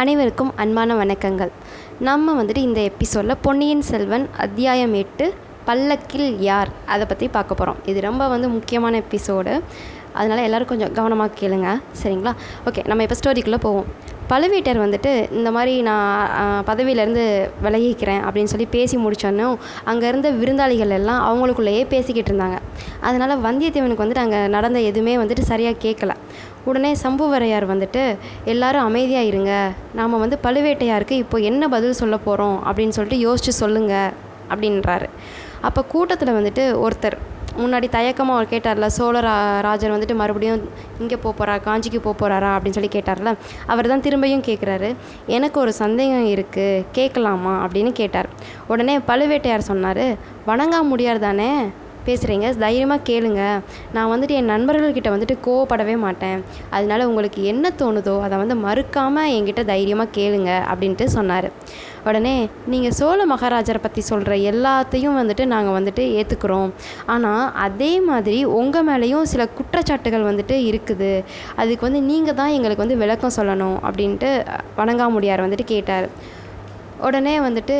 அனைவருக்கும் அன்பான வணக்கங்கள். நம்ம வந்துட்டு இந்த எபிசோடில் பொன்னியின் செல்வன் அத்தியாயம் எட்டு பல்லக்கில் யார்? அதை பற்றி பார்க்க போகிறோம் இது ரொம்ப வந்து முக்கியமான எபிசோடு அதனால் எல்லோரும் கொஞ்சம் கவனமாக கேளுங்க. சரிங்களா? ஓகே நம்ம இப்போ ஸ்டோரிக்குள்ளே போவோம். பழுவேட்டர் வந்துட்டு இந்த மாதிரி நான் பதவியிலேருந்து விலகிக்கிறேன் அப்படின்னு சொல்லி பேசி முடித்தோன்னும் அங்கே இருந்த விருந்தாளிகள் எல்லாம் அவங்களுக்குள்ளேயே பேசிக்கிட்டு இருந்தாங்க. அதனால் வந்தியத்தேவனுக்கு வந்துட்டு அங்கே நடந்த எதுவுமே வந்துட்டு சரியாக கேட்கல உடனே சம்புவரையார் வந்துட்டு எல்லாரும் அமைதியாக இருங்க. நாம் வந்து பழுவேட்டையாருக்கு இப்போ என்ன பதில் சொல்ல போகிறோம் அப்படின்னு சொல்லிட்டு யோசித்து சொல்லுங்கள் அப்படின்றாரு. அப்போ கூட்டத்தில் வந்துட்டு ஒருத்தர் முன்னாடி தயக்கமாக அவர் கேட்டார்ல சோழ ரா ராஜர் வந்துட்டு மறுபடியும் இங்கே போக போகிறா காஞ்சிக்கு போக போகிறாரா அப்படின்னு சொல்லி கேட்டார்ல அவர் தான் திரும்பியும் கேட்குறாரு எனக்கு ஒரு சந்தேகம் இருக்குது கேட்கலாமா அப்படின்னு கேட்டார். உடனே பழுவேட்டையார் சொன்னார் வணங்காமுடியார் தானே? பேசுகிறீங்க தைரியமாக கேளுங்கள் நான் வந்துட்டு என் நண்பர்கள்கிட்ட வந்துட்டு கோவப்படவே மாட்டேன். அதனால உங்களுக்கு என்ன தோணுதோ அதை வந்து மறுக்காமல் என்கிட்ட தைரியமாக கேளுங்கள் அப்படின்ட்டு சொன்னார். உடனே நீங்கள் சோழ மகாராஜரை பற்றி சொல்கிற எல்லாத்தையும் வந்துட்டு நாங்கள் வந்துட்டு ஏற்றுக்குறோம் ஆனால் அதே மாதிரி உங்கள் மேலேயும் சில குற்றச்சாட்டுகள் வந்துட்டு இருக்குது. அதுக்கு வந்து நீங்கள் தான் எங்களுக்கு வந்து விளக்கம் சொல்லணும் அப்படின்ட்டு வணங்காமுடியார் வந்துட்டு கேட்டார். உடனே வந்துட்டு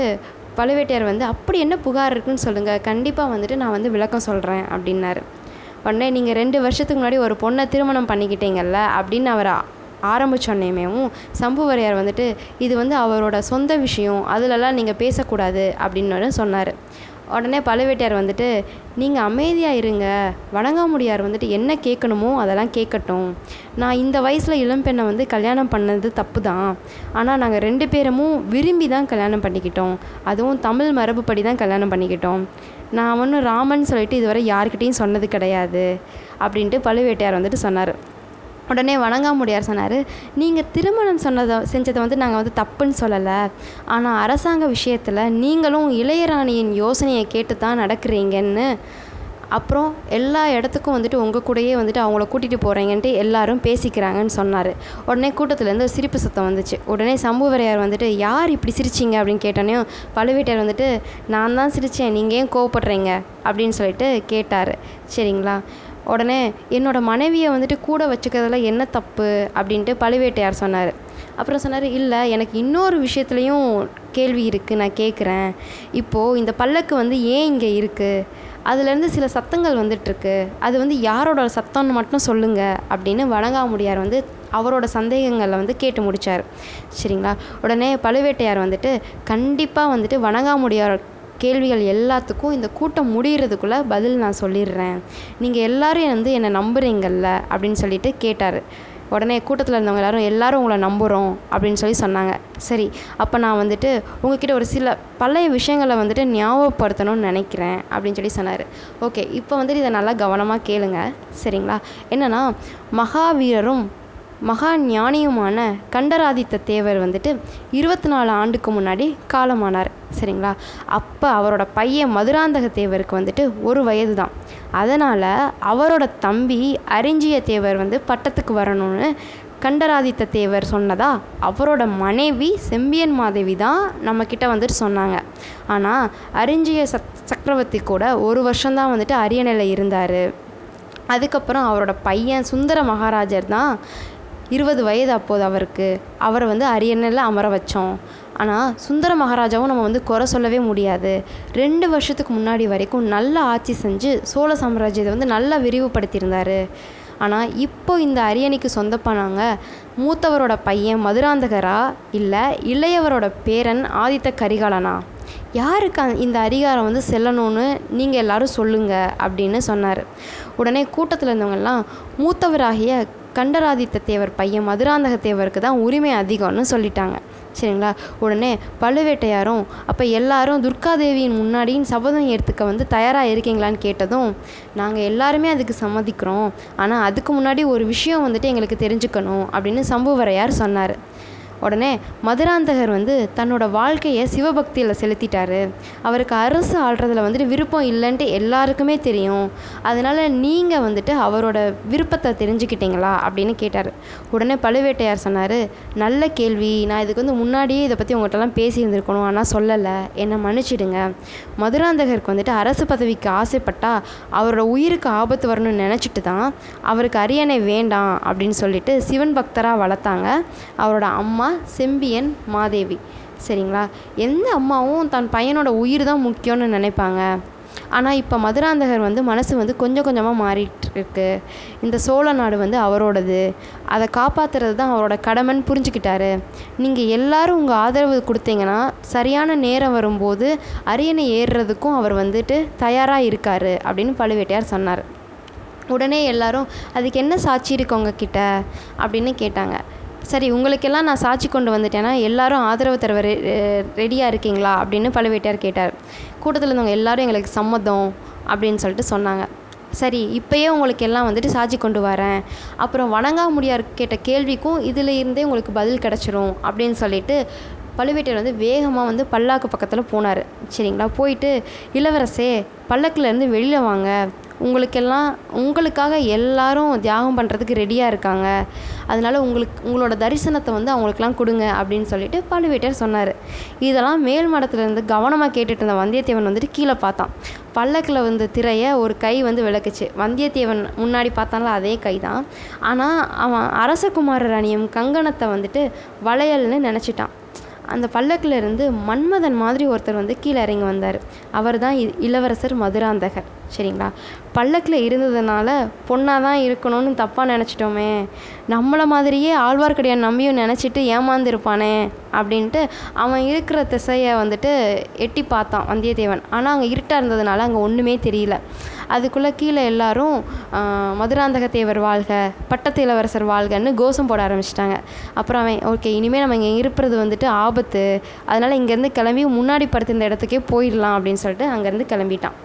பழுவேட்டையார் வந்து அப்படி என்ன புகார் இருக்குன்னு சொல்லுங்கள் கண்டிப்பாக வந்துட்டு நான் வந்து விளக்கம் சொல்கிறேன் அப்படின்னாரு. உடனே நீங்கள் ரெண்டு வருஷத்துக்கு முன்னாடி ஒரு பொண்ணை திருமணம் பண்ணிக்கிட்டிங்கள்ல அப்படின்னு அவர் ஆரம்பிச்சோன்னேமேவும் சம்புவரையார் வந்துட்டு இது வந்து அவரோட சொந்த விஷயம் அதிலலாம் நீங்கள் பேசக்கூடாது அப்படின்னு சொன்னார். உடனே பழுவேட்டையார் வந்துட்டு நீங்கள் அமைதியாக இருங்க. வணங்காமுடியார் வந்துட்டு என்ன கேட்கணுமோ அதெல்லாம் கேட்கட்டும். நான் இந்த வயசில் இளம்பெண்ணை வந்து கல்யாணம் பண்ணது தப்பு தான் ஆனால் நாங்கள் ரெண்டு பேருமும் விரும்பி தான் கல்யாணம் பண்ணிக்கிட்டோம். அதுவும் தமிழ் மரபுப்படி தான் கல்யாணம் பண்ணிக்கிட்டோம். நான் ஒன்றும் ராமன் சொல்லிட்டு இதுவரை யாருக்கிட்டேயும் சொன்னது கிடையாது. அப்படின்ட்டு பழுவேட்டையார் வந்துட்டு சொன்னார். உடனே வணங்காமுடியார் சொன்னார்? நீங்கள் திருமணம் சொன்னதை செஞ்சதை வந்து நாங்கள் வந்து தப்புன்னு சொல்லலை. ஆனால் அரசாங்க விஷயத்தில் நீங்களும் இளையராணியின் யோசனையை கேட்டு தான் நடக்கிறீங்கன்னு. அப்புறம் எல்லா இடத்துக்கும் வந்துட்டு உங்கள் கூடயே வந்துட்டு அவங்கள கூட்டிகிட்டு போகிறீங்கன்ட்டு எல்லாரும் பேசிக்கிறாங்கன்னு சொன்னார். உடனே கூட்டத்துலேருந்து ஒரு சிரிப்பு சத்தம் வந்துச்சு. உடனே சம்புவரையார் வந்துட்டு யார் இப்படி சிரிச்சிங்க? அப்படின்னு கேட்டோன்னே பழுவேட்டையர் வந்துட்டு நான் தான் சிரித்தேன் நீங்கள் ஏன் கோவப்படுறீங்க? அப்படின்னு சொல்லிட்டு கேட்டார். சரிங்களா? உடனே என்னோடய மனைவியை வந்துட்டு கூட வச்சுக்கிறதுல என்ன தப்பு அப்படின்ட்டு பழுவேட்டையார் சொன்னார். அப்புறம் சொன்னார் இல்லை எனக்கு இன்னொரு விஷயத்துலையும் கேள்வி இருக்குது நான் கேட்குறேன் இப்போது இந்த பல்லக்கு வந்து ஏன் இங்கே இருக்குது அதுலேருந்து சில சத்தங்கள் வந்துட்டுருக்கு. அது வந்து யாரோட சத்தம்னு மட்டும் சொல்லுங்கள் அப்படின்னு வணங்காமுடியார் வந்து அவரோட சந்தேகங்களை வந்து கேட்டு முடித்தார் சரிங்களா? உடனே பழுவேட்டையார் வந்துட்டு கண்டிப்பாக வந்துட்டு வணங்காமுடியார் கேள்விகள் எல்லாத்துக்கும் இந்த கூட்டம் முடிகிறதுக்குள்ள பதில் நான் சொல்லிடுறேன். நீங்கள் எல்லோரும் வந்து என்னை நம்புறீங்கள்ல அப்படின்னு சொல்லிட்டு கேட்டார். உடனே கூட்டத்தில் இருந்தவங்க எல்லோரும் எல்லோரும் உங்களை நம்புகிறோம் அப்படின்னு சொல்லி சொன்னாங்க. சரி அப்போ நான் வந்துட்டு உங்கக்கிட்ட ஒரு சில பழைய விஷயங்களை வந்துட்டு ஞாபகப்படுத்தணும்னு நினைக்கிறேன் அப்படின்னு சொல்லி சொன்னார். ஓகே இப்போ வந்துட்டு இதை நல்லா கவனமாக கேளுங்க. சரிங்களா? என்னென்னா மகாவீரரும் மகா ஞானியுமான கண்டராதித்த தேவர் வந்துட்டு இருபத்தி நாலு ஆண்டுக்கு முன்னாடி காலமானார். சரிங்களா? அப்போ அவரோட பையன் மதுராந்தக தேவருக்கு வந்துட்டு ஒரு வயது தான் அதனால் அவரோட தம்பி அரிஞ்சிய தேவர் வந்து பட்டத்துக்கு வரணும்னு கண்டராதித்த தேவர் சொன்னதா அவரோட மனைவி செம்பியன் மாதேவி தான் நம்மக்கிட்ட வந்துட்டு சொன்னாங்க. ஆனால் அரிஞ்சிய சக் சக்கரவர்த்தி கூட ஒரு வருஷம்தான் வந்துட்டு அரியணையில் இருந்தார். அதுக்கப்புறம் அவரோட பையன் சுந்தர மகாராஜர் தான் இருபது வயது அப்போது அவருக்கு. அவரை வந்து அரியணையில் அமர வச்சோம். ஆனால் சுந்தர மகாராஜாவும் நம்ம வந்து குறை சொல்லவே முடியாது. ரெண்டு வருஷத்துக்கு முன்னாடி வரைக்கும் நல்ல ஆட்சி செஞ்சு சோழ சாம்ராஜ்யத்தை வந்து நல்லா விரிவுபடுத்தியிருந்தார். ஆனால் இப்போ இந்த அரியணைக்கு சொந்தப்பனாங்க மூத்தவரோட பையன் மதுராந்தகரா இல்லை இளையவரோட பேரன் ஆதித்த கரிகாலனா? யாருக்கு இந்த அதிகாரம் வந்து செல்லணும்னு நீங்கள் எல்லாரும் சொல்லுங்கள் அப்படின்னு சொன்னார். உடனே கூட்டத்தில் இருந்தவங்கெல்லாம் மூத்தவராகிய கண்டராதித்த தேவர் பையன் மதுராந்தக தேவருக்கு தான் உரிமை அதிகம்னு சொல்லிட்டாங்க. சரிங்களா? உடனே பழுவேட்டையாரும் அப்போ எல்லாரும் துர்காதேவியின் முன்னாடியும் சபதம் எடுத்துக்க வந்து தயாராக இருக்கீங்களான்னு கேட்டதும் நாங்கள் எல்லாருமே அதுக்கு சம்மதிக்கிறோம். ஆனால் அதுக்கு முன்னாடி ஒரு விஷயம் வந்துட்டு எங்களுக்கு தெரிஞ்சுக்கணும் அப்படின்னு சம்புவரையார் சொன்னார். உடனே மதுராந்தகர் வந்து தன்னோட வாழ்க்கையை சிவபக்தியில் செலுத்திட்டார். அவருக்கு அரசு ஆள்றதில் வந்துட்டு விருப்பம் இல்லைன்ட்டு எல்லாருக்குமே தெரியும். அதனால் நீங்கள் வந்துட்டு அவரோட விருப்பத்தை தெரிஞ்சுக்கிட்டிங்களா அப்படின்னு கேட்டார். உடனே பழுவேட்டையார் சொன்னார் நல்ல கேள்வி. நான் இதுக்கு வந்து முன்னாடியே இதை பற்றி உங்கள்கிட்டலாம் பேசியிருந்துருக்கணும். ஆனால் சொல்லலை. என்னை மன்னிச்சிடுங்க. மதுராந்தகருக்கு வந்துட்டு அரசு பதவிக்கு ஆசைப்பட்டால் அவரோட உயிருக்கு ஆபத்து வரணும்னு நினச்சிட்டு தான் அவருக்கு அரியணை வேண்டாம் அப்படின்னு சொல்லிட்டு சிவன் பக்தராக வளர்த்தாங்க. அவரோட அம்மா செம்பியன் மாதேவி. சரிங்களா? எந்த அம்மாவும் தன் பையனோட உயிர் தான் முக்கியம்னு நினைப்பாங்க. ஆனால் இப்போ மதுராந்தகர் வந்து மனசு வந்து கொஞ்சம் கொஞ்சமாக மாறிட்டுருக்கு. இந்த சோழ நாடு வந்து அவரோடது. அதை காப்பாற்றுறது தான் அவரோட கடமைன்னு புரிஞ்சுக்கிட்டாரு. நீங்கள் எல்லாரும் உங்கள் ஆதரவு கொடுத்தீங்கன்னா சரியான நேரம் வரும்போது அரியணை ஏறுறதுக்கும் அவர் வந்துட்டு தயாராக இருக்கார் அப்படின்னு பழுவேட்டையார் சொன்னார். உடனே எல்லாரும் அதுக்கு என்ன சாட்சி இருக்கு உங்கக்கிட்ட அப்படின்னு கேட்டாங்க. சரி உங்களுக்கெல்லாம் நான் சாட்சி கொண்டு வந்துட்டேன்னா எல்லாரும் ஆதரவு தர ரெ ரெடியாக இருக்கீங்களா? அப்படின்னு பழுவேட்டையார் கேட்டார். கூட்டத்தில் இருந்தவங்க எல்லாரும் எங்களுக்கு சம்மதம் அப்படின்னு சொல்லிட்டு சொன்னாங்க. சரி இப்போயே உங்களுக்கு எல்லாம் வந்துட்டு சாட்சி கொண்டு வரேன். அப்புறம் வணங்காமுடியார் கேட்ட கேள்விக்கும் இதில் இருந்தே உங்களுக்கு பதில் கிடச்சிரும் அப்படின்னு சொல்லிட்டு பழுவேட்டையர் வந்து வேகமாக வந்து பல்லாக்கு பக்கத்தில் போனார். சரிங்களா? போயிட்டு இளவரசே பல்லக்கில் இருந்து வெளியில் வாங்க. உங்களுக்கெல்லாம் உங்களுக்காக எல்லாரும் தியாகம் பண்ணுறதுக்கு ரெடியாக இருக்காங்க. அதனால உங்களுக்கு உங்களோட தரிசனத்தை வந்து அவங்களுக்குலாம் கொடுங்க அப்படின்னு சொல்லிட்டு பழுவேட்டையர் சொன்னார். இதெல்லாம் மேல் மாடத்துலேருந்து கவனமாக கேட்டுட்டு இருந்த வந்தியத்தேவன் வந்துட்டு கீழே பார்த்தான். பல்லக்கில் வந்த திரையை ஒரு கை வந்து விளக்குச்சு. வந்தியத்தேவன் முன்னாடி பார்த்தான்ல அதே கை தான் ஆனால் அவன் அரசகுமாரர் அணியும் கங்கணத்தை வந்துட்டு வளையல்னு நினச்சிட்டான். அந்த பல்லக்கில் இருந்து மன்மதன் மாதிரி ஒருத்தர் வந்து கீழே இறங்கி வந்தார். அவர் தான் இ இளவரசர் மதுராந்தகர். சரிங்களா? பல்லக்கில் இருந்ததுனால் பொண்ணாக தான் இருக்கணும்னு தப்பாக நினச்சிட்டோமே. நம்மளை மாதிரியே ஆழ்வார்க்கடியான் நம்பியும் நினச்சிட்டு ஏமாந்துருப்பானே அப்படின்ட்டு அவன் இருக்கிற திசையை வந்துட்டு எட்டி பார்த்தான் வந்தியத்தேவன். ஆனால் அங்கே இருட்டாக இருந்ததுனால அங்கே ஒன்றுமே தெரியல. அதுக்குள்ளே கீழே எல்லாரும் மதுராந்தக தேவர் வாழ்க பட்டத்து இளவரசர் வாழ்கன்னு கோஷம் போட ஆரம்பிச்சிட்டாங்க. அப்புறம் அவன் ஓகே இனிமேல் நம்ம இங்கே இருப்பது வந்துட்டு ஆபத்து. அதனால் இங்கேருந்து கிளம்பி முன்னாடி படுத்திருந்த இடத்துக்கே போயிடலாம் அப்படின்னு சொல்லிட்டு அங்கேருந்து கிளம்பிட்டான்.